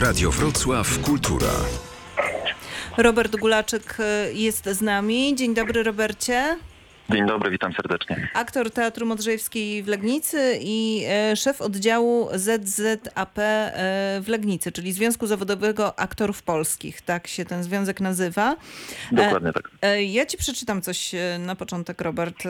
Radio Wrocław Kultura. Robert Gulaczyk y, jest z nami. Dzień dobry, Robercie. Dzień dobry, witam serdecznie. Aktor Teatru Modrzejewskiej w Legnicy i e, szef oddziału ZZAP e, w Legnicy, czyli Związku Zawodowego Aktorów Polskich. Tak się ten związek nazywa. Dokładnie tak. E, Ja ci przeczytam coś na początek, Robert.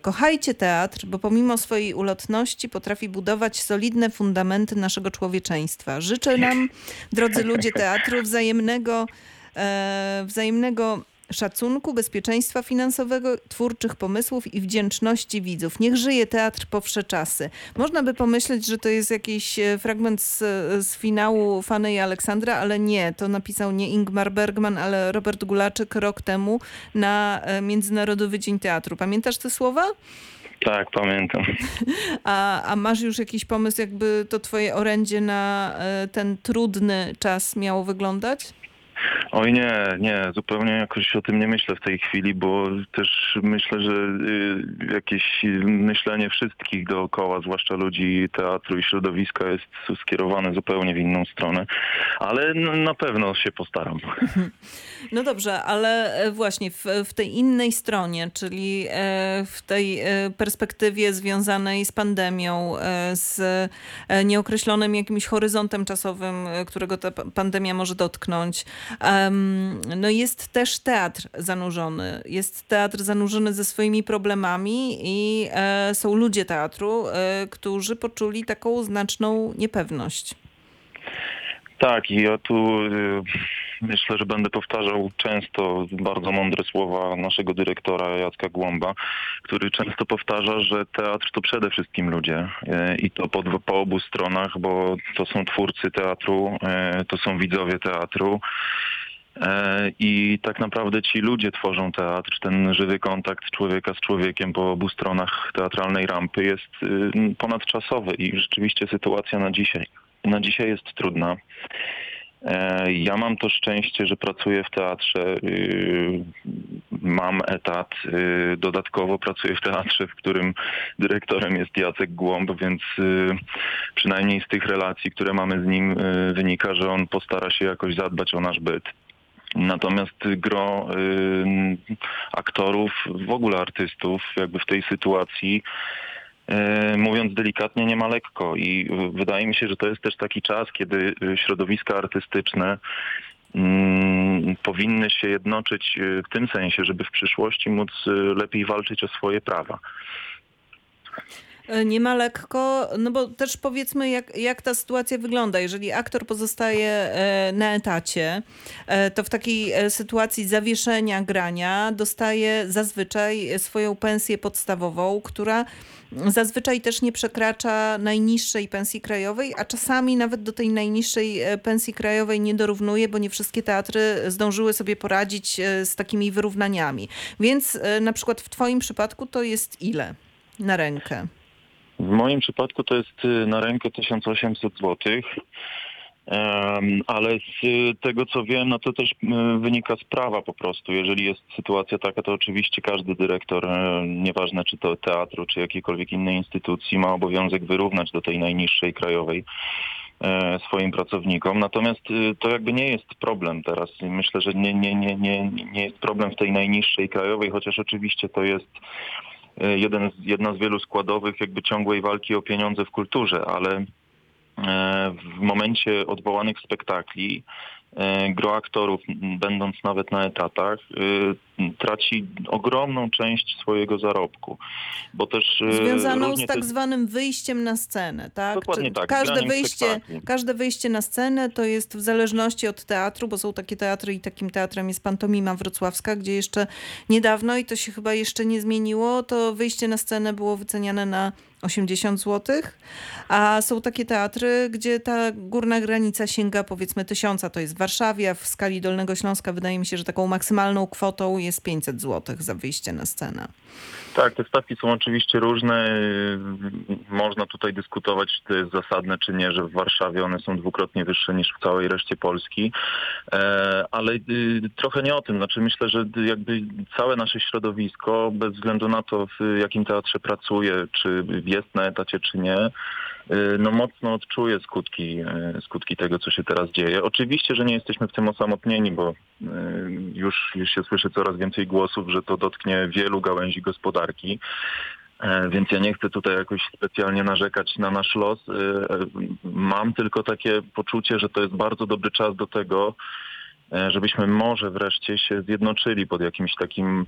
Kochajcie teatr, bo pomimo swojej ulotności potrafi budować solidne fundamenty naszego człowieczeństwa. Życzę nam, drodzy ludzie teatru, wzajemnego, wzajemnego szacunku, bezpieczeństwa finansowego, twórczych pomysłów i wdzięczności widzów. Niech żyje teatr po wsze czasy. Można by pomyśleć, że to jest jakiś e, fragment z, z finału Fany i Aleksandra, ale nie. To napisał nie Ingmar Bergman, ale Robert Gulaczyk rok temu na e, Międzynarodowy Dzień Teatru. Pamiętasz te słowa? Tak, pamiętam. A, a masz już jakiś pomysł, jakby to twoje orędzie na e, ten trudny czas miało wyglądać? Oj nie, nie, zupełnie jakoś o tym nie myślę w tej chwili, bo też myślę, że y, jakieś myślenie wszystkich dookoła, zwłaszcza ludzi teatru i środowiska jest skierowane zupełnie w inną stronę, ale na pewno się postaram. No dobrze, ale e, właśnie w, w tej innej stronie, czyli e, w tej e, perspektywie związanej z pandemią, z nieokreślonym jakimś horyzontem czasowym, którego ta pa- pandemia może dotknąć, no jest też teatr zanurzony. Jest teatr zanurzony ze swoimi problemami i e, są ludzie teatru, e, którzy poczuli taką znaczną niepewność. Tak, i ja tu y, myślę, że będę powtarzał często bardzo mądre słowa naszego dyrektora Jacka Głąba, który często powtarza, że teatr to przede wszystkim ludzie i to po, po obu stronach, bo to są twórcy teatru, to są widzowie teatru. E, I tak naprawdę ci ludzie tworzą teatr. Ten żywy kontakt człowieka z człowiekiem po obu stronach teatralnej rampy jest y, ponadczasowy i rzeczywiście sytuacja na dzisiaj. Na dzisiaj jest trudna. E, Ja mam to szczęście, że pracuję w teatrze. y, Mam etat. y, Dodatkowo pracuję w teatrze, w którym dyrektorem jest Jacek Głąb, więc przynajmniej z tych relacji, które mamy z nim, wynika, że on postara się jakoś zadbać o nasz byt. Natomiast gro y, aktorów, w ogóle artystów, jakby w tej sytuacji, y, mówiąc delikatnie, nie ma lekko. I y, wydaje mi się, że to jest też taki czas, kiedy y, środowiska artystyczne mm, powinny się jednoczyć y, w tym sensie, żeby w przyszłości móc y, lepiej walczyć o swoje prawa. E, Nie ma lekko, no bo też powiedzmy, jak, jak ta sytuacja wygląda. Jeżeli aktor pozostaje e, na etacie, e, to w takiej sytuacji zawieszenia grania dostaje zazwyczaj swoją pensję podstawową, która zazwyczaj też nie przekracza najniższej pensji krajowej, a czasami nawet do tej najniższej pensji krajowej nie dorównuje, bo nie wszystkie teatry zdążyły sobie poradzić z takimi wyrównaniami. Więc na przykład w twoim przypadku to jest ile na rękę? W moim przypadku to jest y, na rękę 1800 zł. ale z y, tego co wiem, no to też y, wynika z prawa po prostu. Jeżeli jest sytuacja taka, to oczywiście każdy dyrektor, y, nieważne czy to teatru, czy jakiejkolwiek innej instytucji, ma obowiązek wyrównać do tej najniższej krajowej e, swoim pracownikom. Natomiast to jakby nie jest problem teraz. Myślę, że nie, nie, nie, nie, nie jest problem w tej najniższej krajowej, chociaż oczywiście to jest e, jeden z, jedna z wielu składowych jakby ciągłej walki o pieniądze w kulturze, ale e, w momencie odwołanych spektakli e, gro aktorów, będąc nawet na etatach, e, traci ogromną część swojego zarobku, bo też e, Związaną z tak te- zwanym wyjściem na scenę, tak? Dokładnie Czy- tak, Każde wyjście, spektakli. każde wyjście na scenę to jest w zależności od teatru, bo są takie teatry i takim teatrem jest Pantomima Wrocławska, gdzie jeszcze niedawno, i to się chyba jeszcze nie zmieniło, to wyjście na scenę było wyceniane na 80 zł, a są takie teatry, gdzie ta górna granica sięga powiedzmy tysiąca, to jest w Warszawie, w skali Dolnego Śląska wydaje mi się, że taką maksymalną kwotą jest jest 500 zł za wyjście na scenę. Tak, te stawki są oczywiście różne. Można tutaj dyskutować, czy to jest zasadne, czy nie, że w Warszawie one są dwukrotnie wyższe niż w całej reszcie Polski. E, ale y, trochę nie o tym. Znaczy myślę, że jakby całe nasze środowisko, bez względu na to, w jakim teatrze pracuje, czy jest na etacie, czy nie, y, no mocno odczuje skutki, y, skutki tego, co się teraz dzieje. Oczywiście, że nie jesteśmy w tym osamotnieni, bo już, już się słyszy coraz więcej głosów, że to dotknie wielu gałęzi gospodarki. E, więc ja nie chcę tutaj jakoś specjalnie narzekać na nasz los. E, mam tylko takie poczucie, że to jest bardzo dobry czas do tego, żebyśmy może wreszcie się zjednoczyli pod jakimś takim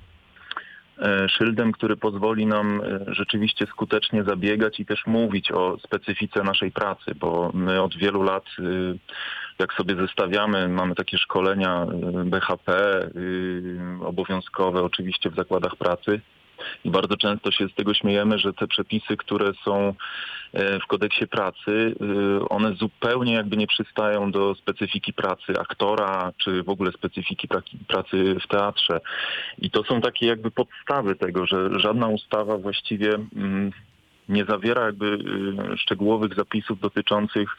szyldem, który pozwoli nam rzeczywiście skutecznie zabiegać i też mówić o specyfice naszej pracy, bo my od wielu lat, jak sobie zestawiamy, mamy takie szkolenia BHP obowiązkowe oczywiście w zakładach pracy i bardzo często się z tego śmiejemy, że te przepisy, które są e, w kodeksie pracy, e, one zupełnie jakby nie przystają do specyfiki pracy aktora, czy w ogóle specyfiki pracy w teatrze. I to są takie jakby podstawy tego, że żadna ustawa właściwie mm, nie zawiera jakby e, szczegółowych zapisów dotyczących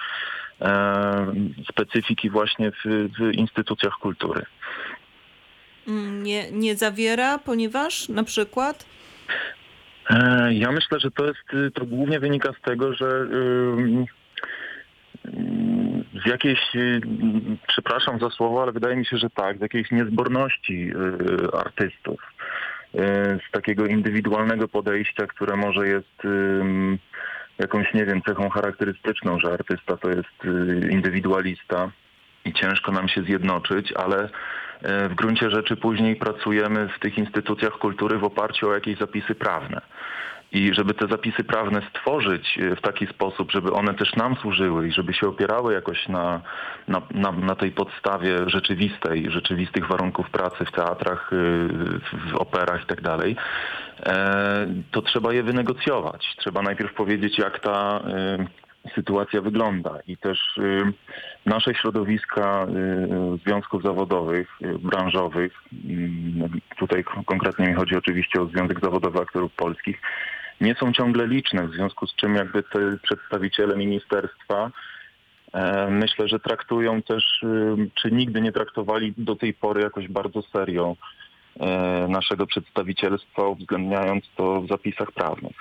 specyfiki właśnie w, w instytucjach kultury. Mm, nie, nie zawiera, ponieważ na przykład? E, ja myślę, że to jest, y, to głównie wynika z tego, że z jakiejś, y, przepraszam za słowo, ale wydaje mi się, że tak, z jakiejś niezborności y, artystów, z takiego indywidualnego podejścia, które może jest jakąś, nie wiem, cechą charakterystyczną, że artysta to jest indywidualista i ciężko nam się zjednoczyć, ale E, w gruncie rzeczy później pracujemy w tych instytucjach kultury w oparciu o jakieś zapisy prawne. I żeby te zapisy prawne stworzyć e, w taki sposób, żeby one też nam służyły i żeby się opierały jakoś na, na, na, na tej podstawie rzeczywistej, rzeczywistych warunków pracy w teatrach, e, w operach i tak to trzeba je wynegocjować. Trzeba najpierw powiedzieć, jak ta sytuacja wygląda. I też y, nasze środowiska y, związków zawodowych, y, branżowych, tutaj konkretnie mi chodzi oczywiście o Związek Zawodowy Aktorów Polskich, nie są ciągle liczne, w związku z czym jakby te przedstawiciele ministerstwa e, myślę, że traktują też, czy nigdy nie traktowali do tej pory jakoś bardzo serio naszego przedstawicielstwa, uwzględniając to w zapisach prawnych.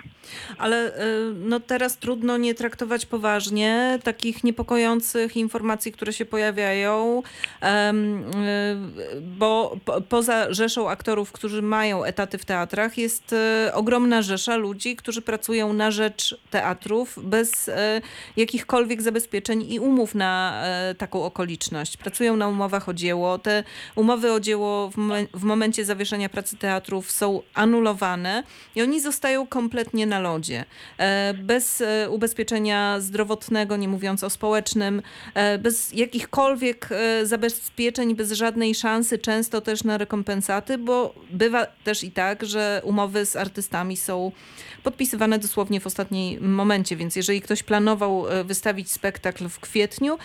Ale e, no teraz trudno nie traktować poważnie takich niepokojących informacji, które się pojawiają, e, bo poza rzeszą aktorów, którzy mają etaty w teatrach, jest ogromna rzesza ludzi, którzy pracują na rzecz teatrów bez jakichkolwiek zabezpieczeń i umów na taką okoliczność. Pracują na umowach o dzieło. Te umowy o dzieło w momencie zawieszenia pracy teatrów są anulowane i oni zostają kompletnie na lodzie. E, bez e, ubezpieczenia zdrowotnego, nie mówiąc o społecznym, e, bez jakichkolwiek zabezpieczeń, bez żadnej szansy, często też na rekompensaty, bo bywa też i tak, że umowy z artystami są podpisywane dosłownie w ostatnim momencie, więc jeżeli ktoś planował wystawić spektakl w kwietniu,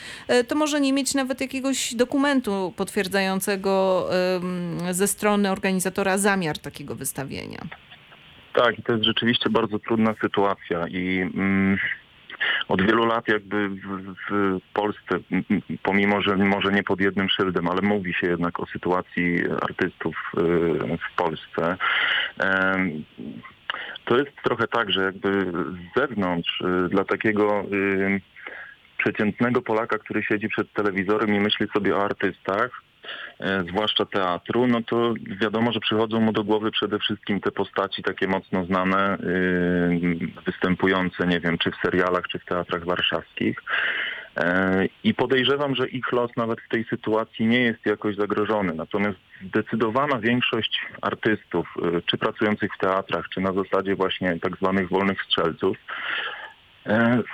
to może nie mieć nawet jakiegoś dokumentu potwierdzającego ze strony organizatora zamiar takiego wystawienia. Tak, to jest rzeczywiście bardzo trudna sytuacja i mm, od wielu lat jakby w, w, Polsce, pomimo że może nie pod jednym szyldem, ale mówi się jednak o sytuacji artystów y, w Polsce. To jest trochę tak, że jakby z zewnątrz y, dla takiego y, przeciętnego Polaka, który siedzi przed telewizorem i myśli sobie o artystach, zwłaszcza teatru, no to wiadomo, że przychodzą mu do głowy przede wszystkim te postaci takie mocno znane, yy, występujące, nie wiem, czy w serialach, czy w teatrach warszawskich. E, I podejrzewam, że ich los nawet w tej sytuacji nie jest jakoś zagrożony. Natomiast zdecydowana większość artystów, e, czy pracujących w teatrach, czy na zasadzie właśnie tak zwanych wolnych strzelców, E,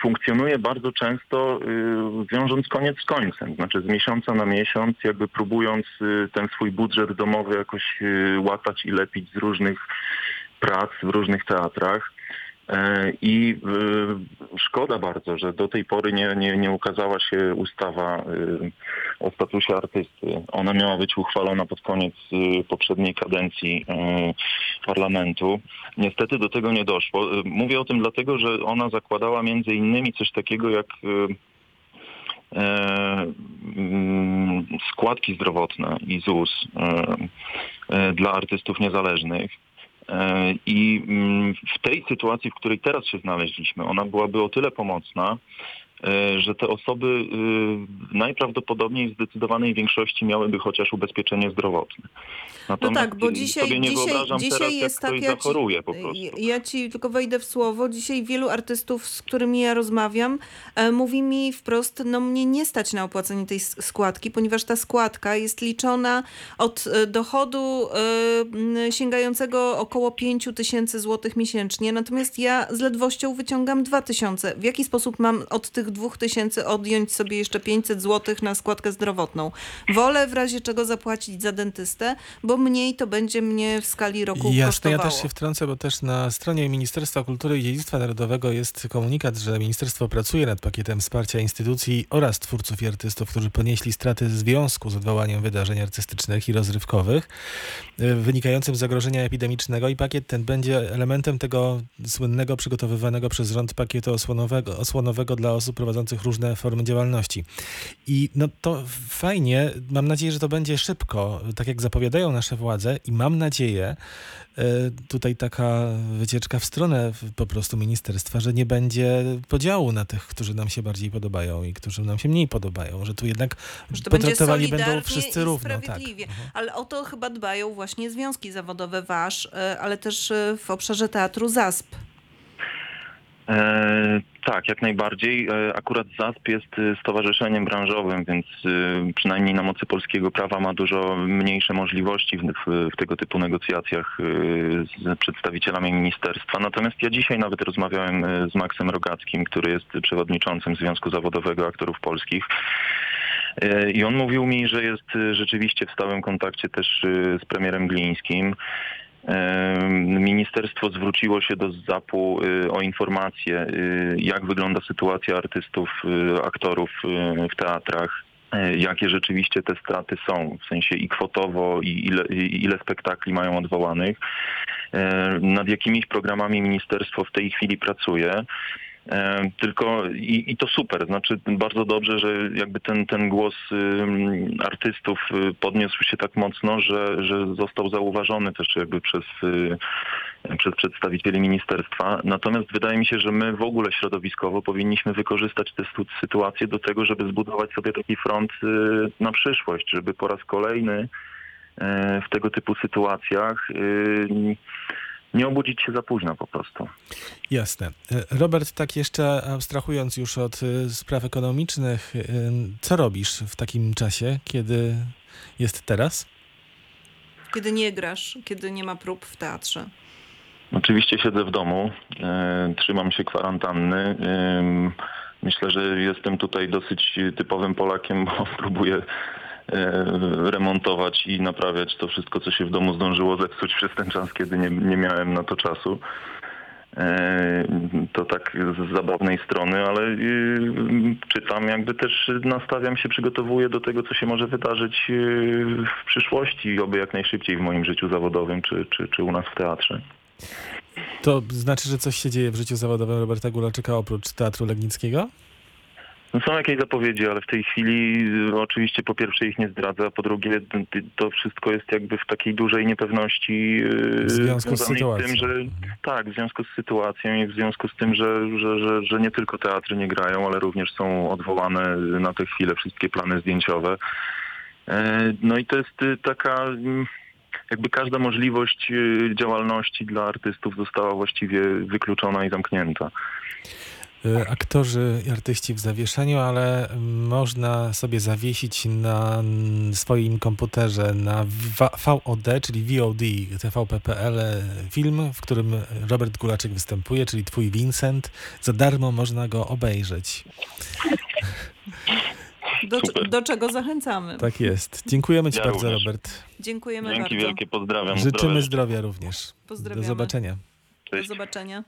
funkcjonuje bardzo często y, wiążąc koniec z końcem, znaczy z miesiąca na miesiąc, jakby próbując y, ten swój budżet domowy jakoś y, łatać i lepić z różnych prac w różnych teatrach. E, I szkoda bardzo, że do tej pory nie, nie, nie ukazała się ustawa o statusie artysty. Ona miała być uchwalona pod koniec y, poprzedniej kadencji y, parlamentu. Niestety do tego nie doszło. Y, Mówię o tym dlatego, że ona zakładała między innymi coś takiego jak mm, składki zdrowotne i ZUS dla artystów niezależnych. I mm, w tej sytuacji, w której teraz się znaleźliśmy, ona byłaby o tyle pomocna, że te osoby y, najprawdopodobniej w zdecydowanej większości miałyby chociaż ubezpieczenie zdrowotne. Natomiast tak, bo y, dzisiaj- sobie nie dzisiaj- wyobrażam dzisiaj teraz, jest jak tak, ja ci- po prostu. Ja- Ja ci tylko wejdę w słowo. Dzisiaj wielu artystów, z którymi ja rozmawiam, e, mówi mi wprost, no mnie nie stać na opłacenie tej składki, ponieważ ta składka jest liczona od e, dochodu e, sięgającego około 5 tysięcy złotych miesięcznie, natomiast ja z ledwością wyciągam 2 tysiące. W jaki sposób mam od tych 2 tysięcy odjąć sobie jeszcze 500 złotych na składkę zdrowotną? Wolę w razie czego zapłacić za dentystę, bo mniej to będzie mnie w skali roku Jasne, kosztowało. ja też się wtrącę, bo też na stronie Ministerstwa Kultury i Dziedzictwa Narodowego jest komunikat, że ministerstwo pracuje nad pakietem wsparcia instytucji oraz twórców i artystów, którzy ponieśli straty w związku z odwołaniem wydarzeń artystycznych i rozrywkowych y, wynikającym z zagrożenia epidemicznego i pakiet ten będzie elementem tego słynnego przygotowywanego przez rząd pakietu osłonowego, osłonowego dla osób prowadzących różne formy działalności. I no to fajnie, mam nadzieję, że to będzie szybko, tak jak zapowiadają nasze władze i mam nadzieję, e, tutaj taka wycieczka w stronę po prostu ministerstwa, że nie będzie podziału na tych, którzy nam się bardziej podobają i którzy nam się mniej podobają, że tu jednak Że to będzie potraktowani będą wszyscy i równo. Tak. sprawiedliwie. Ale o to chyba dbają właśnie związki zawodowe WASZ, e, ale też e, w obszarze teatru ZASP. E, tak, jak najbardziej. E, akurat ZASP jest e, stowarzyszeniem branżowym, więc e, przynajmniej na mocy polskiego prawa ma dużo mniejsze możliwości w, w, w tego typu negocjacjach z przedstawicielami ministerstwa. Natomiast ja dzisiaj nawet rozmawiałem z Maksem Rogackim, który jest przewodniczącym Związku Zawodowego Aktorów Polskich. I on mówił mi, że jest rzeczywiście w stałym kontakcie też z premierem Glińskim. Ministerstwo zwróciło się do ZAP-u y, o informację, y, jak wygląda sytuacja artystów, y, aktorów w teatrach, jakie rzeczywiście te straty są, w sensie i kwotowo, i ile, i ile spektakli mają odwołanych, nad jakimiś programami ministerstwo w tej chwili pracuje. E, Tylko i, i to super, znaczy bardzo dobrze, że jakby ten, ten głos artystów y, podniósł się tak mocno, że, że został zauważony też jakby przez, y, przez przedstawicieli ministerstwa. Natomiast wydaje mi się, że my w ogóle środowiskowo powinniśmy wykorzystać tę sytuację do tego, żeby zbudować sobie taki front y, na przyszłość, żeby po raz kolejny y, w tego typu sytuacjach nie obudzić się za późno po prostu. Jasne. Robert, tak jeszcze abstrahując już od y, spraw ekonomicznych, y, co robisz w takim czasie, kiedy jest teraz? Kiedy nie grasz, kiedy nie ma prób w teatrze. Oczywiście siedzę w domu, e, trzymam się kwarantanny. Myślę, że jestem tutaj dosyć typowym Polakiem, bo próbuję remontować i naprawiać to wszystko, co się w domu zdążyło zepsuć przez ten czas, kiedy nie, nie miałem na to czasu. E, To tak z zabawnej strony, ale y, czytam, jakby też nastawiam się, przygotowuję do tego, co się może wydarzyć w przyszłości oby jak najszybciej w moim życiu zawodowym, czy, czy, czy u nas w teatrze. To znaczy, że coś się dzieje w życiu zawodowym Roberta Gulaczyka oprócz Teatru Legnickiego? No są jakieś zapowiedzi, ale w tej chwili y, oczywiście po pierwsze ich nie zdradzę, a po drugie y, to wszystko jest jakby w takiej dużej niepewności y, W związku z sytuacją. tym, że tak, w związku z sytuacją i w związku z tym, że, że, że, że nie tylko teatry nie grają, ale również są odwołane na tę chwilę wszystkie plany zdjęciowe. No i to jest y, taka jakby każda możliwość y, działalności dla artystów została właściwie wykluczona i zamknięta. Y, Aktorzy i artyści w zawieszeniu, ale można sobie zawiesić na swoim komputerze na VOD, czyli VOD TVP.pl film, w którym Robert Gulaczyk występuje, czyli Twój Vincent. Za darmo można go obejrzeć. Do, Super. do czego zachęcamy. Tak jest. Dziękujemy Ci Ja bardzo, również. Robert. Dziękujemy Dzięki bardzo. wielkie, pozdrawiam. Życzymy Zdrowia. zdrowia również. Pozdrawiamy. Do zobaczenia. Do Cześć. zobaczenia.